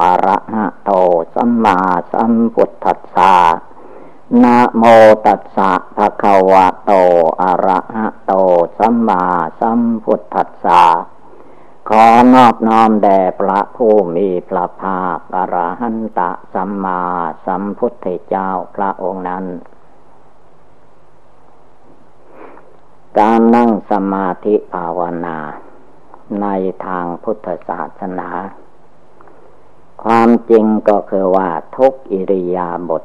อะระหะโตสัมมาสัมพุทธัสสะนะโมตัสสะภะคะวะโตอะระหะโตสัมมาสัมพุทธัสสะขอนอบน้อมแด่พระผู้มีพระภาคอรหันตะสัมมาสัมพุทธเจ้าพระองค์นั้น การนั่งสมาธิภาวนา ในทางพุทธศาสนา ความจริงก็คือว่าทุกอิริยาบถ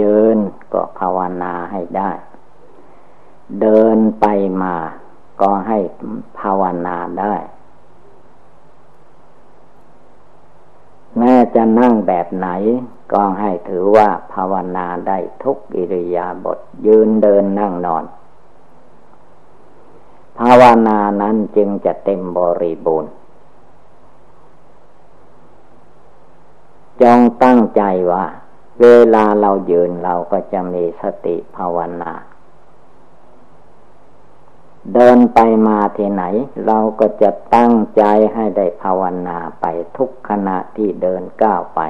ยืนก็ภาวนาให้ได้ เดินไปมาก็ให้ภาวนาได้ แม้จะนั่งแบบไหน ก็ให้ถือว่าภาวนาได้ทุกอิริยาบถยืนเดินนั่งนอน ภาวนานั้นจึงจะเต็มบริบูรณ์ จงตั้งใจว่า เวลาเรายืนเราก็จะมีสติภาวนา เดินไปมาที่ไหน เราก็จะตั้งใจให้ได้ภาวนาไปทุกขณะที่เดินก้าวไป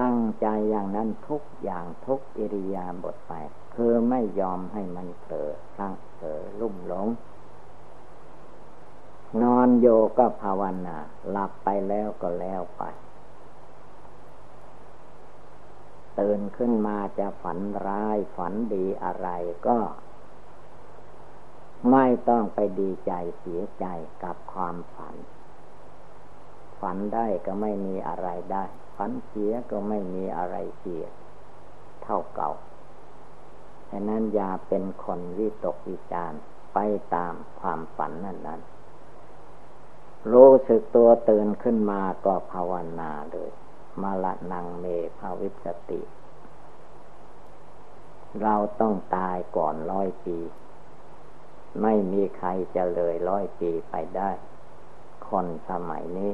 ตั้งใจอย่างนั้นทุกอย่างทุกอิริยาบถไป คือไม่ยอมให้มันเผลอพลังเผลอลุ่มหลง อนโยก็ภาวนาหลับไปแล้วก็แล้วไป ตื่นขึ้นมาจะฝันร้ายฝันดีอะไรก็ ไม่ต้องไปดีใจเสียใจกับความฝัน ฝันได้ก็ไม่มีอะไรได้ ฝันเสียก็ไม่มีอะไรเสีย เท่าเก่าฉะนั้นอย่าเป็นคนวิตกวิจารไปตามความฝันนั่นนั้น รู้สึกตัวตื่นขึ้นมาก็ภาวนาเลยมาละนังเมภาวิสติ เราต้องตายก่อนร้อยปี ไม่มีใครจะเลยร้อยปีไปได้ คนสมัยนี้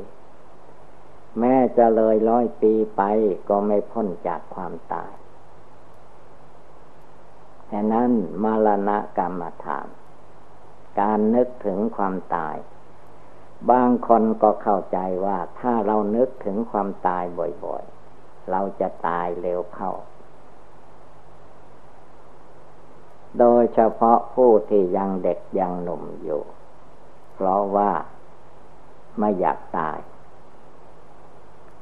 แม้จะเลยร้อยปีไปก็ไม่พ้นจากความตายฉะนั้นมรณะกรรมฐาน การนึกถึงความตาย บางคนก็เข้าใจว่าถ้าเรานึกถึงความตายบ่อยๆ เราจะตายเร็วเข้า โดยเฉพาะผู้ที่ยังเด็กยังหนุ่มอยู่ เพราะว่าไม่อยากตาย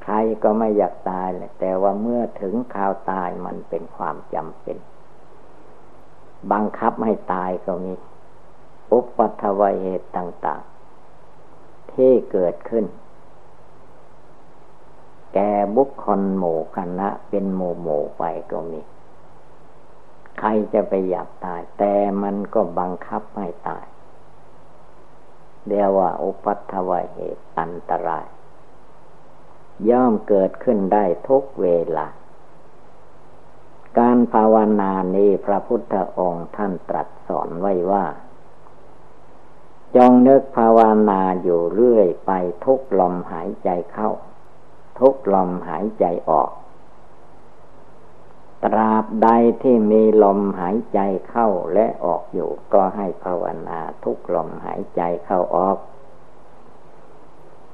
ใครก็ไม่อยากตายเลยแต่ว่าเมื่อถึงข่าวตายมันเป็นความจำเป็น บังคับให้ตายก็มี อุปัทวเหตุต่าง ๆ ที่เกิดขึ้น แก่บุคคลหมู่คณะเป็นหมู่หมู่ไปก็มี ใครจะไปอยากตาย แต่มันก็บังคับให้ตายเรียกว่า อุปัทวเหตุอันตราย ย่อมเกิดขึ้นได้ทุกเวลา การภาวนานี้พระพุทธองค์ท่านตรัสสอนไว้ว่า จงนึกภาวนาอยู่เรื่อยไปทุกลมหายใจเข้า ทุกลมหายใจออก ตราบใดที่มีลมหายใจเข้าและออกอยู่ ก็ให้ภาวนาทุกลมหายใจเข้าออก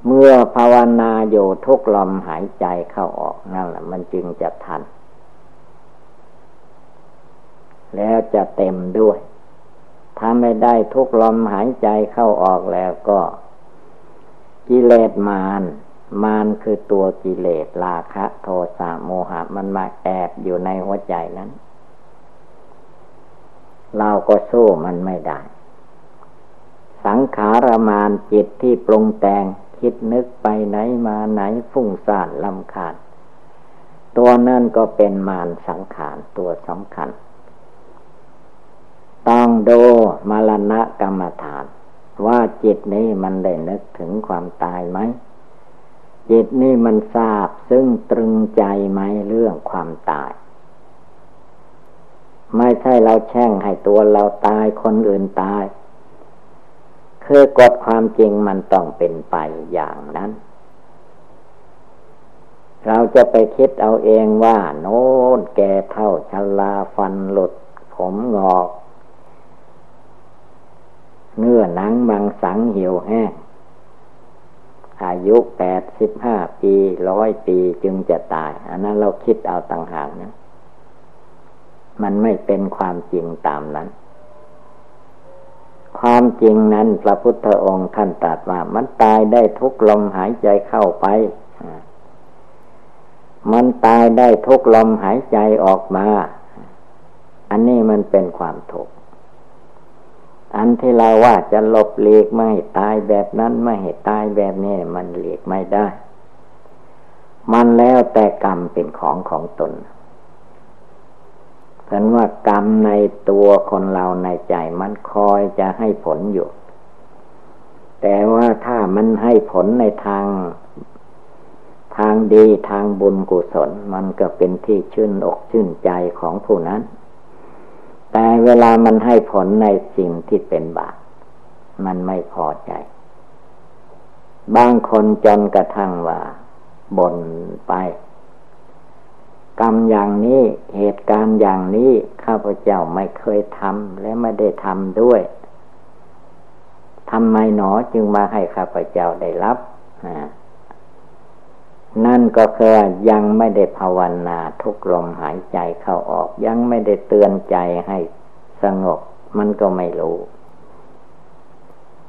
เมื่อภาวนาอยู่ทุกลมหายใจเข้าออกนั่นแหละมันจึงจะทัน แล้วจะเต็มด้วย ถ้าไม่ได้ทุกลมหายใจเข้าออกแล้วก็ กิเลสมารมารคือตัวกิเลสราคะ โทสะโมหะ มันมาแอบอยู่ในหัวใจนั้น เราก็สู้มันไม่ได้ สังขารมานจิตที่ปรุงแต่งคิดนึกไปไหนมาไหนฟุ้งซ่านลำคาญ ตัวนั่นก็เป็นมารสังขารตัวสำคัญ ต้องดู มรณะกรรมฐาน ว่าจิตนี้มันได้นึกถึงความตายไหม จิตนี้มันทราบซึ่งตรึงใจไหมเรื่องความตาย ไม่ใช่เราแช่งให้ตัวเราตายคนอื่นตาย คือกฎความจริงมันต้องเป็นไปอย่างนั้นเราจะไปคิดเอาเองว่า โน้นแก่เท่าชลาฟันหลุด ผมงอก เนื้อหนังบางสังเหี่ยวแห้งอายุแปดสิบห้าปีร้อยปีจึงจะตาย อันนั้นเราคิดเอาต่างหากนะ มันไม่เป็นความจริงตามนั้น ความจริงนั้นพระพุทธองค์ท่านตรัสว่า มันตายได้ทุกลมหายใจเข้าไป มันตายได้ทุกลมหายใจออกมา อันนี้มันเป็นความถูก อันที่เราว่าจะหลบเลีกไม่ตายแบบนั้นไม่ให้ตายแบบนี้มันเลีกไม่ได้ มันแล้วแต่กรรมเป็นของของตนเพราะว่ากรรมในตัวคนเราในใจมันคอยจะให้ผลอยู่ แต่ว่าถ้ามันให้ผลในทาง ทางดีทางบุญกุศล มันก็เป็นที่ชื่นอกชื่นใจของผู้นั้น แต่เวลามันให้ผลในสิ่งที่เป็นบาปมันไม่พอใจ บางคนจนกระทั่งว่าบ่นไป กรรมอย่างนี้เหตุการณ์อย่างนี้ข้าพเจ้าไม่เคยทำและไม่ได้ทำด้วยทำไมหนอจึงมาให้ข้าพเจ้าได้รับ นั่นก็คือยังไม่ได้ภาวนาทุกลมหายใจเข้าออก ยังไม่ได้เตือนใจให้สงบ มันก็ไม่รู้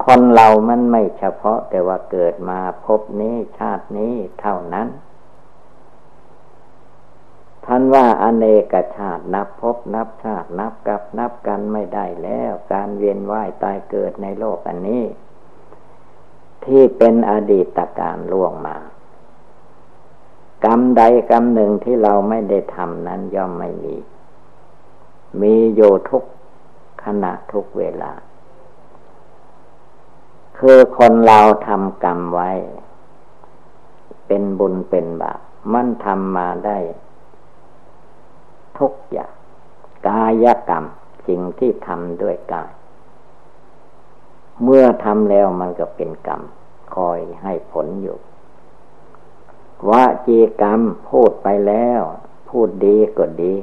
คนเรามันไม่เฉพาะแต่ว่าเกิดมาพบนี้ชาตินี้เท่านั้น ท่านว่าอเนกชาตินับพบนับชาตินับกับนับกันไม่ได้แล้ว การเวียนว่ายตายเกิดในโลกอันนี้ ที่เป็นอดีตการล่วงมา กรรมใดกรรมหนึ่งที่เราไม่ได้ทำนั้นย่อมไม่มี มีโยทุกขณะทุกเวลา คือคนเราทำกรรมไว้ เป็นบุญเป็นบาปมันทำมาได้ ทุกอย่างกายกรรมสิ่งที่ทำด้วยกาย เมื่อทำแล้วมันก็เป็นกรรม คอยให้ผลอยู่ วจีกรรมพูดไปแล้ว พูดดีก็ดี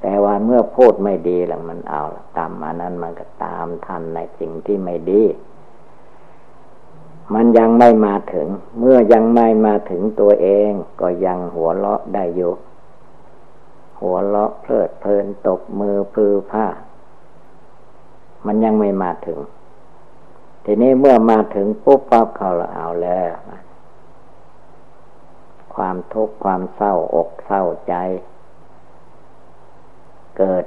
แต่ว่าเมื่อพูดไม่ดีแล้วมันเอากรรมอันนั้นมันก็ตามทันในสิ่งที่ไม่ดี มันยังไม่มาถึง เมื่อยังไม่มาถึงตัวเอง ก็ยังหัวเราะได้อยู่หัวเราะเพลิดเพลินตบมือพือผ้า มันยังไม่มาถึง ทีนี้เมื่อมาถึงปุ๊บปั๊บเขาเอาแล้ว ความทุกข์ความเศร้าอกเศร้าใจ เกิด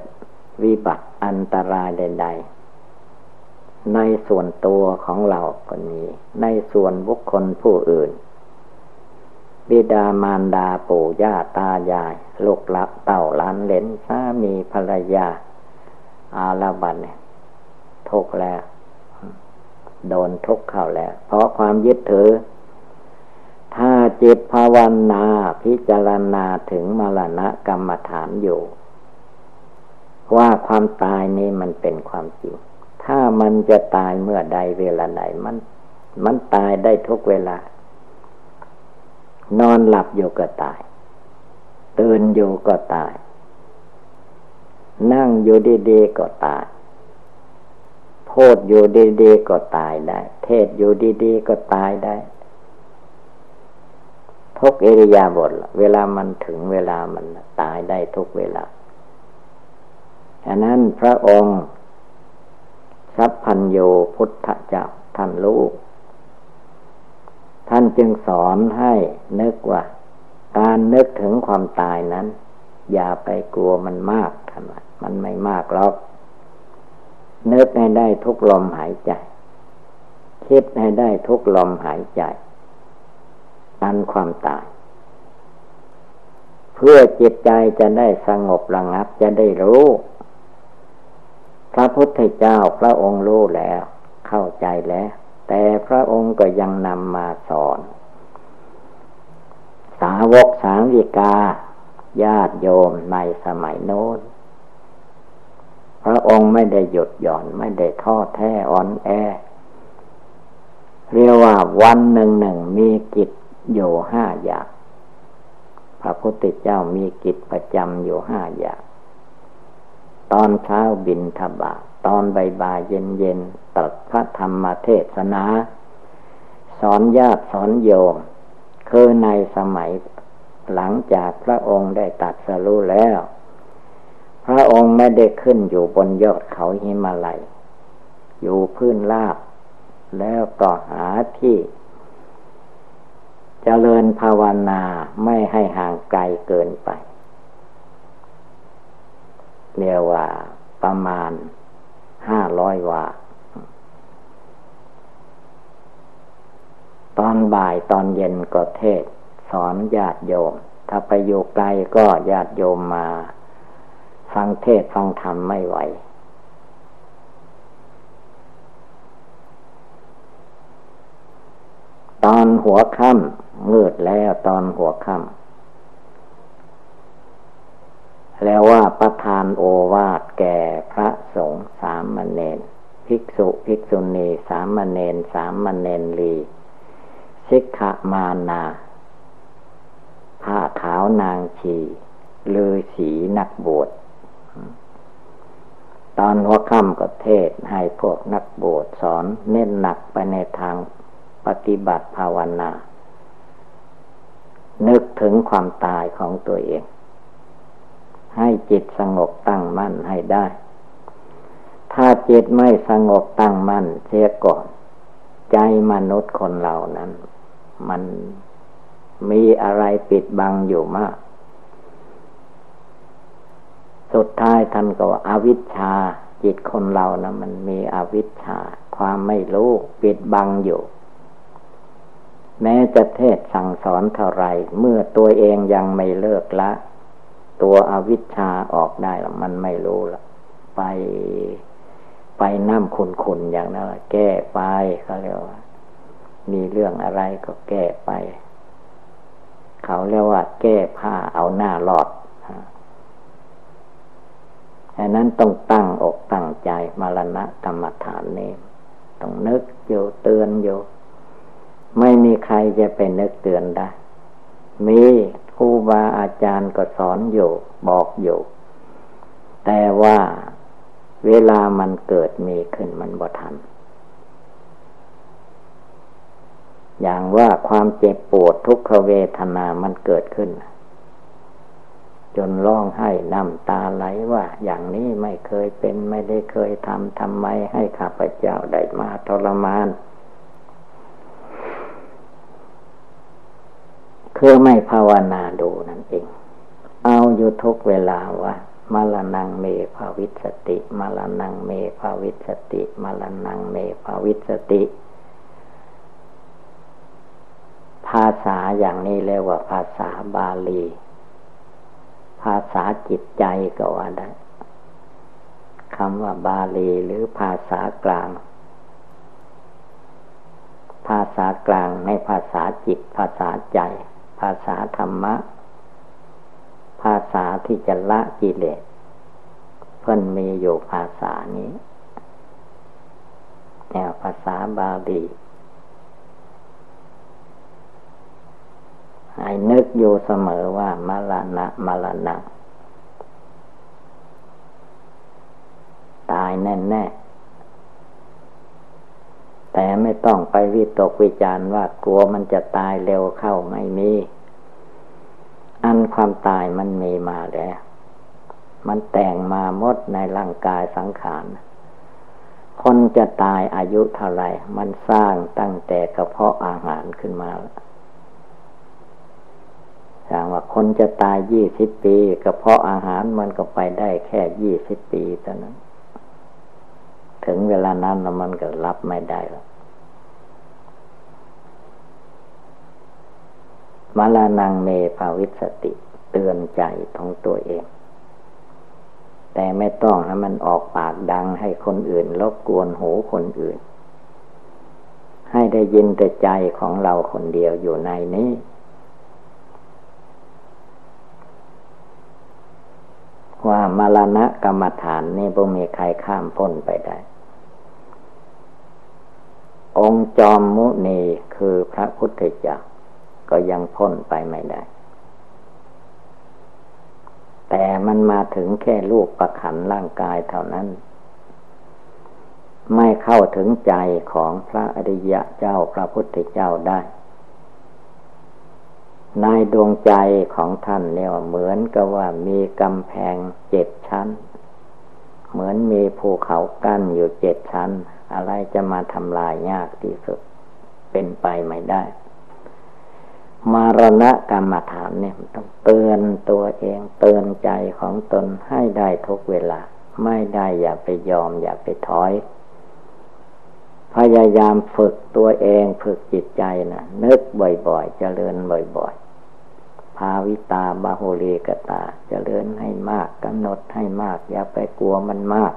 วิบัติอันตรายใด ๆ ในส่วนตัวของเราก็มี ในส่วนบุคคลผู้อื่น บิดามารดาปู่ย่าตายาย ลูกหละเต่าล้านเลนสามีภรรยา อาลาบันทุกแล้ว โดนทุกเข้าแล้ว เพราะความยึดถือ ถ้าจิตภาวนาพิจารณาถึงมรณะกรรมฐานอยู่ ว่าความตายนี้มันเป็นความจริง ถ้ามันจะตายเมื่อใดเวลาใดมัน มันตายได้ทุกเวลา นอนหลับอยู่ก็ตาย ตื่นอยู่ก็ตาย นั่งอยู่ดีๆก็ตายพูดอยู่ดีๆก็ตายได้ เทศอยู่ดีๆก็ตายได้ ทุกเอริยาบทเวลามันถึงเวลามันตายได้ทุกเวลาฉะนั้นพระองค์สัพพัญโยพุทธเจ้าท่านรู้ ท่านจึงสอนให้นึกว่า การนึกถึงความตายนั้น อย่าไปกลัวมันมากท่านว่ามันไม่มากหรอก นึกให้ได้ทุกลมหายใจ คิดให้ได้ทุกลมหายใจ อันความตาย เพื่อจิตใจจะได้สงบระงับจะได้รู้ พระพุทธเจ้าพระองค์รู้แล้ว เข้าใจแล้ว แต่พระองค์ก็ยังนำมาสอน สาวกสาวิกา ญาติโยมในสมัยโน้นพระองค์ไม่ได้หยุดหย่อนไม่ได้ทอดแท้อ่อนแอ เรียกว่าวันหนึ่งหนึ่งมีกิจ อยู่ห้าอย่าง พระพุทธเจ้ามีกิจประจำอยู่ห้าอย่าง ตอนเช้าบินทบาทตอนใบ่ายเย็นเย็นตัดพระธรรมเทศนา สอนญาติสอนโยมคือในสมัยหลังจากพระองค์ได้ตัดสรู้แล้ว พระองค์ไม่ได้ขึ้นอยู่บนยอดเขาหิมาลัย อยู่พื้นราบ แล้วก็หาที่ เจริญภาวนาไม่ให้ห่างไกลเกินไปเรียกว่าประมาณห้าร้อยวาตอนบ่ายตอนเย็นก็เทศ สอนญาติโยม ถ้าไปอยู่ไกลก็ญาติโยมมา ฟังเทศฟังธรรมไม่ไหว ตอนหัวค่ำมืดแล้วตอนหัวค่ำแล้วว่าประทานโอวาทแก่พระสงฆ์สามเณรภิกษุภิกษุณีสามเณรสามเณรลีสิกขมานาผ้าขาวนางชีลือสีนักบวชตอนหัวค่ำก็เทศให้พวกนักบวชสอนเน้นหนักไปในทาง ปฏิบัติภาวนา นึกถึงความตายของตัวเอง ให้จิตสงบตั้งมั่นให้ได้ ถ้าจิตไม่สงบตั้งมั่นเสียก่อน ใจมนุษย์คนเหล่านั้น มันมีอะไรปิดบังอยู่มาก สุดท้ายท่านก็ว่าอาวิชชาจิตคนเรานะมันมีอวิชชา ความไม่รู้ ปิดบังอยู่ แม้จะเทศสั่งสอนเท่าไรเมื่อตัวเองยังไม่เลิกละ ตัวอวิชชาออกได้ล้วมันไม่รู้ละไปไปน้ำขุนๆอย่างนั้นแก้ไปเขาเรียกว่า มีเรื่องอะไรก็แก้ไป เขาเรียกว่า แก้ผ้าเอาหน้าหลอดอันนั้นต้องตั้งอกตั้งใจมรณะกรรมฐานนี้ต้องนึกอยู่เตือนอยู่ ไม่มีใครจะไปนึกเตือนได้ มีครูบาอาจารย์ก็สอนอยู่ บอกอยู่ แต่ว่าเวลามันเกิดมีขึ้นมันบ่ทัน อย่างว่าความเจ็บปวดทุกขเวทนามันเกิดขึ้น จนร้องไห้น้ำตาไหลว่า อย่างนี้ไม่เคยเป็นไม่ได้เคยทำทำไมให้ข้าพเจ้าได้มาทรมาน คือไม่ภาวนาดูนั่นเอง เอาอยู่ทุกเวลาว่ามาลนังเมภาวิสติ มาลนังเมภาวิสติ มาลนังเมภาวิสติ ภาษาอย่างนี้เรียกว่าภาษาบาลี ภาษาจิตใจก็ว่าได้คำว่าบาลีหรือภาษากลาง ภาษากลางในภาษาจิตภาษาใจาษาธรรมะ ภาษาที่จะละกิเลสเพิ่นมีอยู่ภาษานี้แนวภาษาบาลีให้นึกอยู่เสมอว่ามรณะมรณะ ตายแน่แน่แต่ไม่ต้องไปวิตกวิจารณ์ว่ากลัวมันจะตายเร็วเข้าไม่มี อันความตายมันมีมาแล้ว มันแต่งมาหมดในร่างกายสังขาร คนจะตายอายุเท่าไรมันสร้างตั้งแต่กระเพาะอาหารขึ้นมาแล้วอย่างว่าคนจะตายยี่สิบปีกระเพาะอาหารมันก็ไปได้แค่ยี่สิบปีเท่านั้น ถึงเวลานั้นมันก็รับไม่ได้แล้ว มลานังเมภาวิสติ เตือนใจของตัวเอง แต่ไม่ต้องให้มันออกปากดังให้คนอื่นรบกวนหูคนอื่น ให้ได้ยินแต่ใจของเราคนเดียวอยู่ในนี้ ว่ามรณะกรรมฐานนี่บ่มีใครข้ามพ้นไปได้องค์จอมมุนีคือพระพุทธเจ้า ก็ยังพ้นไปไม่ได้ แต่มันมาถึงแค่ลูกประขันร่างกายเท่านั้น ไม่เข้าถึงใจของพระอริยะเจ้าพระพุทธเจ้าได้ ในดวงใจของท่านเนี่ยเหมือนกับว่ามีกำแพงเจ็ดชั้น เหมือนมีภูเขากั้นอยู่เจ็ดชั้น อะไรจะมาทำลายยากที่สุด เป็นไปไม่ได้ มารณะกรรมฐานเนี่ยต้องเตือนตัวเองเตือนใจของตนให้ได้ทุกเวลา ไม่ได้อย่าไปยอมอย่าไปถอย พยายามฝึกตัวเองฝึกจิตใจนะนึกบ่อยๆเจริญบ่อยๆภาวิตาบาโหรีกตาเจริญให้มากกำหนดให้มาก อย่าไปกลัวมันมาก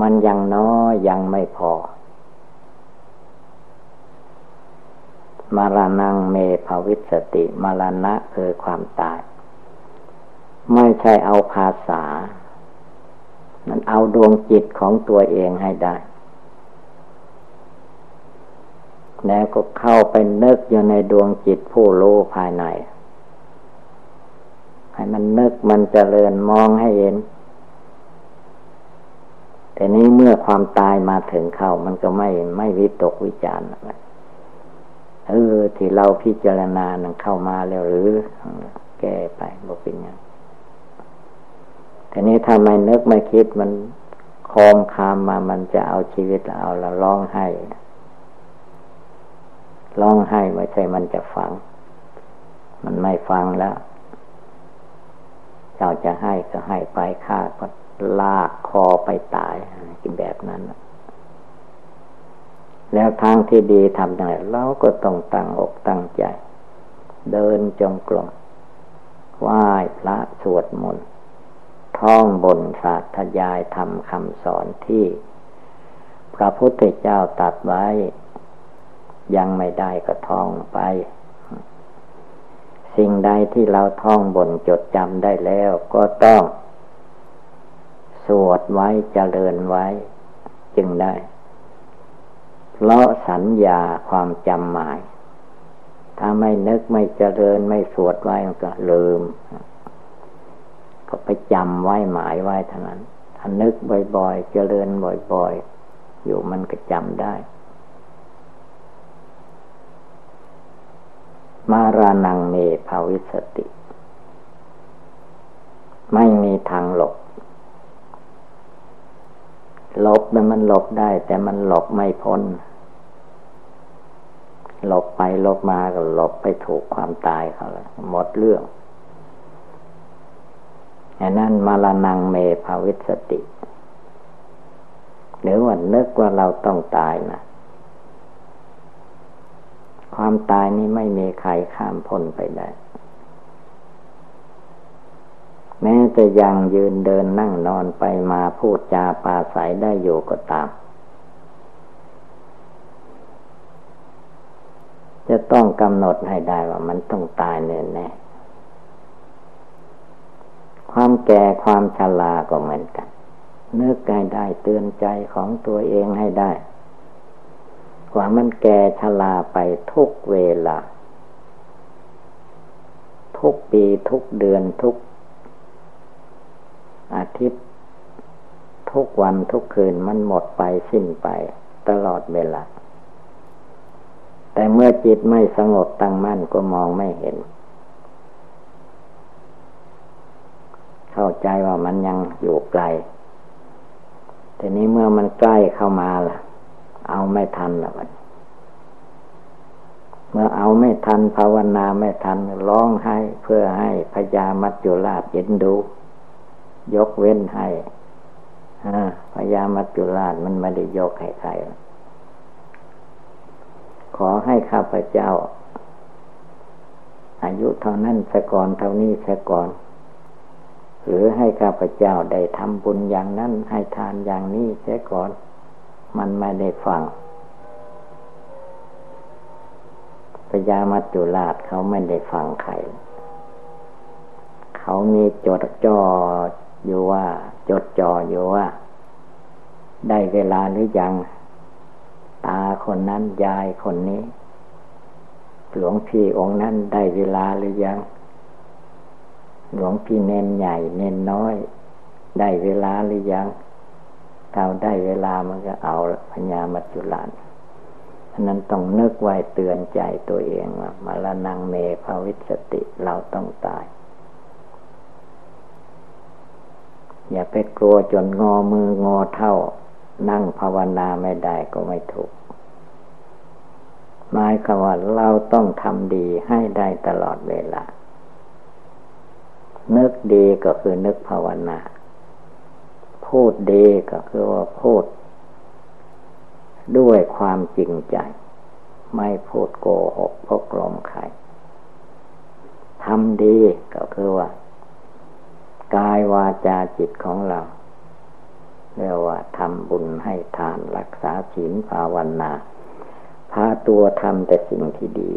มันยังน้อยยังไม่พอ มารานังเมภาวิสติมารณะคือความตาย ไม่ใช่เอาภาษา มันเอาดวงจิตของตัวเองให้ได้ แล้วก็เข้าไปนึกอยู่ในดวงจิตผู้รู้ภายใน ให้มันนึกมันจเจริญมองให้เห็นแต่นี้เมื่อความตายมาถึงเข้ามันก็ไม่ไม่วิตกวิจารณ์ เออ ที่เราพิจารณานังเข้ามาแล้วหรือ แก้ไปบอกเป็นยังแต่นี้ถ้าไม่นึกไม่คิดมันคลองคามมามันจะเอาชีวิตเอาเราร้องไห้ร้องไห้ไม่ใช่มันจะฟัง มันไม่ฟังแล้ว เจ้าจะให้ก็ให้ไปข้าก็ลากคอไปตายกินแบบนั้น แล้วทางที่ดีทำยังไงเราก็ต้องตั้งอกตั้งใจ เดินจงกรมไหว้พระสวดมนต์ท่องบนศาสตยายทำคำสอนที่ พระพุทธเจ้าตัดไว้ ยังไม่ได้ก็ท่องไป สิ่งใดที่เราท่องบนจดจำได้แล้วก็ต้อง สวดไว้เจริญไว้จึงได้ เพราะสัญญาความจำหมาย ถ้าไม่นึกไม่เจริญไม่สวดไว้มันก็ลืม ก็ไปจำไว้หมายไว้เท่านั้น ถ้านึกบ่อยๆ เจริญบ่อยๆ อยู่มันก็จำได้ มารานังเมภาวิสติ ไม่มีทางหลบหลบมันมันหลบได้ แต่มันหลบไม่พ้น หลบไปหลบมาก็หลบไปถูกความตายเขาเลยหมดเรื่องอันนั้นมาลานังเมภาวิสติ หรือว่านึกว่าเราต้องตายนะความตายนี้ไม่มีใครข้ามพ้นไปได้ แม้จะยังยืนเดินนั่งนอนไปมาพูดจาปาศัยได้อยู่ก็ตาม จะต้องกำหนดให้ได้ว่ามันต้องตายแน่แน่ความแก่ความชราก็เหมือนกันนึกใได้เตือนใจของตัวเองให้ได้ กว่ามันแก่ชราไปทุกเวลา ทุกปีทุกเดือนทุก อาทิตย์ ทุกวันทุกคืนมันหมดไปสิ้นไปตลอดเวลา แต่เมื่อจิตไม่สงบตั้งมั่นก็มองไม่เห็น เข้าใจว่ามันยังอยู่ไกลแต่นี้เมื่อมันใกล้เข้ามาล่ะ เอาไม่ทันละมันเมื่อเอาไม่ทันภาวนาไม่ทันร้องให้เพื่อให้พญามัจจุราชเห็นดู ยกเว้นให้พญามัจจุราชมันไม่ได้ยกให้ใคร ขอให้ข้าพเจ้า อายุเท่านั้นสะก่อนเท่านี้สะก่อนหรือให้ข้าพเจ้าได้ทำบุญอย่างนั้น ให้ทานอย่างนี้เสียก่อน มันไม่ได้ฟังพญามัจจุราชเขาไม่ได้ฟังใคร เขามีจดจ่ออยู่ว่า จดจ่ออยู่ว่า ได้เวลาหรือยัง ตาคนนั้นยายคนนี้ หลวงพี่องค์นั้นได้เวลาหรือยัง หลวงพี่เน้นใหญ่เน้นน้อย ได้เวลาหรือยังเราได้เวลามันก็เอาพญามัจจุราฉะนั้นต้องนึกไว้เตือนใจตัวเองว่ามรณงเมภาวิสติเราต้องตาย อย่าไปกลัวจนงอมืองอเท่า นั่งภาวนาไม่ได้ก็ไม่ถูก หมายความว่าเราต้องทำดีให้ได้ตลอดเวลา นึกดีก็คือนึกภาวนา พูดดีก็คือว่าพูด ด้วยความจริงใจ ไม่พูดโกหกพกลมใครทำดีก็คือว่า กายวาจาจิตของเรา เรียกว่าทำบุญให้ทานรักษาศีลภาวนาพาตัวทำแต่สิ่งที่ดี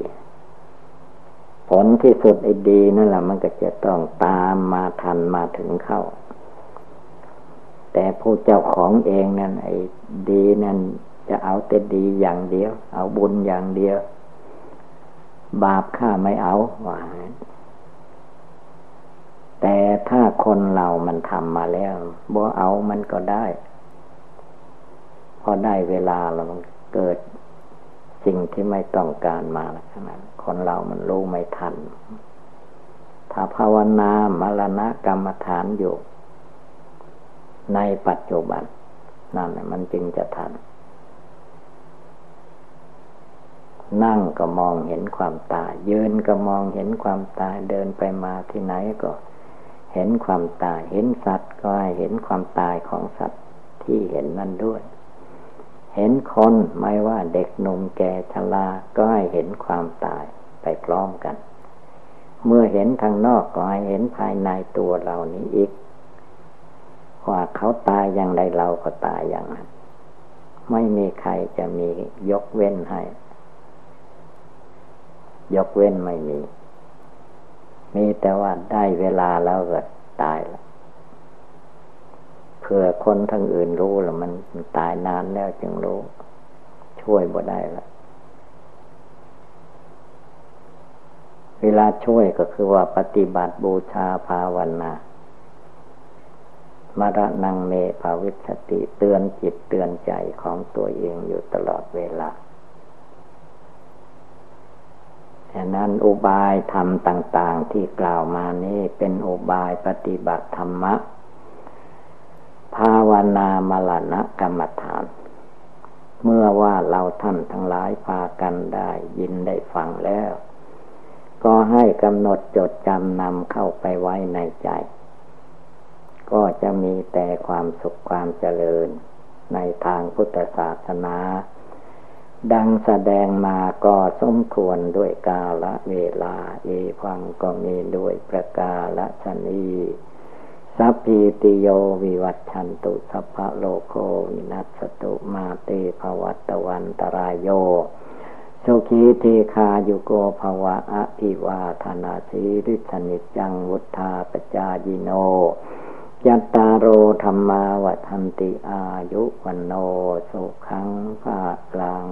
ผลที่สุดไอ้ดีนั่นแหละมันก็จะต้องตามมาทันมาถึงเข้า แต่ผู้เจ้าของเองนั่นไอ้ดีนั่นจะเอาแต่ดีอย่างเดียว เอาบุญอย่างเดียว บาปข้าไม่เอาว่า แต่ถ้าคนเรามันทำมาแล้วบ่เอามันก็ได้ พอได้เวลาแล้วมันเกิดสิ่งที่ไม่ต้องการมาแล้วนั้นคนเรามันรู้ไม่ทัน ถ้าภาวนามรณะกรรมฐานอยู่ ในปัจจุบัน นั่นมันจึงจะทัน นั่งก็มองเห็นความตาย ยืนก็มองเห็นความตาย เดินไปมาที่ไหนก็ เห็นความตาย เห็นสัตว์ก็ให้เห็นความตายของสัตว์ที่เห็นนั่นด้วย เห็นคนไม่ว่าเด็กหนุ่มแก่ชราก็ให้เห็นความตายไปพร้อมกัน เมื่อเห็นทางนอกก็ให้เห็นภายในตัวเรานี้อีกว่าเขาตายอย่างไรเราก็ตายอย่างนั้น ไม่มีใครจะมียกเว้นให้ ยกเว้นไม่มี มีแต่ว่าได้เวลาแล้วก็ตายแล้วเผื่อคนทั้งอื่นรู้แล้วมันตายนานแล้วจึงรู้ ช่วยบ่ได้ละเวลาช่วยก็คือว่าปฏิบัติบูชาภาวนา มรณงเมภาวิสติเตือนจิตเตือนใจของตัวเองอยู่ตลอดเวลา ฉะนั้นอุบายธรรมต่าง ๆ ที่กล่าวมานี้เป็นอุบายปฏิบัติธรรมะ ภาวนามรณะกรรมฐาน เมื่อว่าเราท่านทั้งหลายพากันได้ยินได้ฟังแล้ว ก็ให้กำหนดจดจำนำเข้าไปไว้ในใจ ก็จะมีแต่ความสุขความเจริญในทางพุทธศาสนา ดังแสดงมาก็สมควรด้วยกาละเวลา เอพังก็มีด้วยประกาละชนีสัพพิติโยวิวัตชันตุสัพพะโลโควินัสตุมาเตภวัตวันตรายโยสุขีเทคายุโกภวะอภิวาธนาสีริสนิจังวุธาปจายิโน ยัตตาโรธรรมาวัทันติอายุวันโนสุขังภาลัง